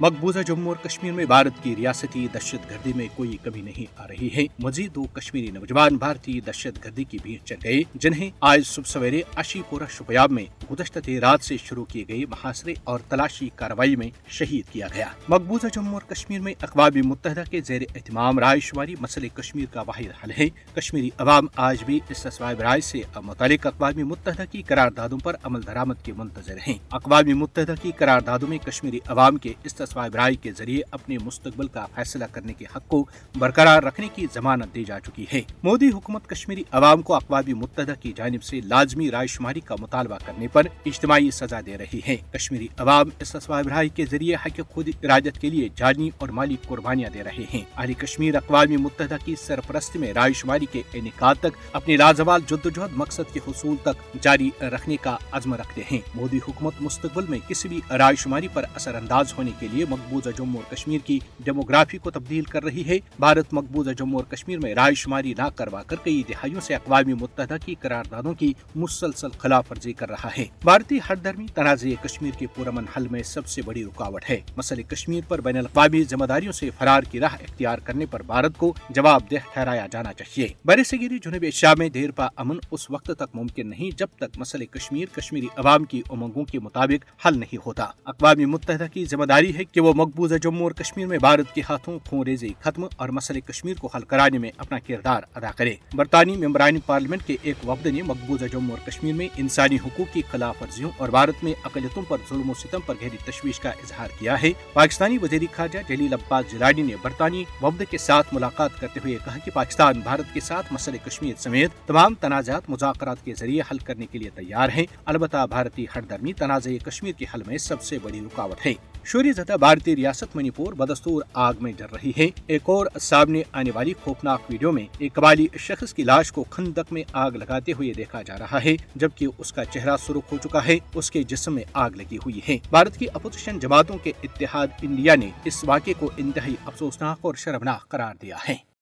مقبوضہ جموں اور کشمیر میں بھارت کی ریاستی دہشت گردی میں کوئی کمی نہیں آ رہی ہے۔ مزید دو کشمیری نوجوان بھارتی دہشت گردی کی بھیڑ چڑھ گئے جنہیں آج صبح سویرے اشی پورہ شپیاب میں گزشتہ دیر رات سے شروع کیے گئے محاصرے اور تلاشی کارروائی میں شہید کیا گیا۔ مقبوضہ جموں اور کشمیر میں اقوام متحدہ کے زیر اہتمام رائے شماری مسئلہ کشمیر کا واحد حل ہے۔ کشمیری عوام آج بھی اس تصویب رائے سے متعلق اقوام متحدہ کی قراردادوں پر عمل درآمد کے منتظر ہیں۔ اقوام متحدہ کی قراردادوں میں کشمیری عوام کے اس تصویب رائے کے ذریعے اپنے مستقبل کا فیصلہ کرنے کے حق کو برقرار رکھنے کی ضمانت دی جا چکی ہے۔ مودی حکومت کشمیری عوام کو اقوام متحدہ کی جانب سے لازمی رائے شماری کا مطالبہ کرنے پر اجتماعی سزا دے رہی ہے کشمیری عوام اس رائے کے ذریعے حق خود ارادت کے لیے جانی اور مالی قربانیاں دے رہے ہیں۔ اہل کشمیر اقوام متحدہ کی سرپرستی میں رائے شماری کے انعقاد تک اپنی لازوال جدوجہد مقصد کے حصول تک جاری رکھنے کا عزم رکھتے ہیں۔ مودی حکومت مستقبل میں کسی بھی رائے شماری پر اثر انداز ہونے کے لیے مقبوضہ جموں اور کشمیر کی ڈیموگرافی کو تبدیل کر رہی ہے۔ بھارت مقبوضہ جموں اور کشمیر میں رائے شماری نہ کروا کر کئی دہائیوں سے اقوام متحدہ کی قراردادوں کی مسلسل خلاف ورزی کر رہا ہے۔ بھارتی ہر درمی تنازع کشمیر کے پورامن حل میں سب سے بڑی رکاوٹ ہے۔ مسئلہ کشمیر پر بین الاقوامی ذمہ داریوں سے فرار کی راہ اختیار کرنے پر بھارت کو جواب دہ ٹھہرایا جانا چاہیے۔ بر صغیری جنوبی ایشیا میں دیر پا امن اس وقت تک ممکن نہیں جب تک مسئلہ کشمیر کشمیری عوام کی امنگوں کے مطابق حل نہیں ہوتا۔ اقوام متحدہ کی ذمہ داری ہے کہ وہ مقبوضہ جموں اور کشمیر میں بھارت کے ہاتھوں خون ریزی ختم اور مسئلہ کشمیر کو حل کرانے میں اپنا کردار ادا کرے۔ برطانوی ممبران پارلیمنٹ کے ایک وفد نے مقبوضہ جموں اور کشمیر میں انسانی حقوق کی خلاف ورزیوں اور بھارت میں اقلیتوں پر ظلم و ستم پر گہری تشویش کا اظہار کیا ہے۔ پاکستانی وزیر خارجہ جلیل عباس جلانی نے برطانوی وفد کے ساتھ ملاقات کرتے ہوئے کہا کہ پاکستان بھارت کے ساتھ مسئلہ کشمیر سمیت تمام تنازعات مذاکرات کے ذریعے حل کرنے کے لیے تیار ہے۔ البتہ بھارتی ہر درمی تنازع کشمیر کے حل میں سب سے بڑی رکاوٹ ہے۔ شوری زدہ بھارتی ریاست منی پور بدستور آگ میں جل رہی ہے۔ ایک اور سامنے آنے والی خوفناک ویڈیو میں ایک قبالی شخص کی لاش کو خندق میں آگ لگاتے ہوئے دیکھا جا رہا ہے، جبکہ اس کا چہرہ سرخ ہو چکا ہے، اس کے جسم میں آگ لگی ہوئی ہے۔ بھارت کی اپوزیشن جماعتوں کے اتحاد انڈیا نے اس واقعے کو انتہائی افسوسناک اور شرمناک قرار دیا ہے۔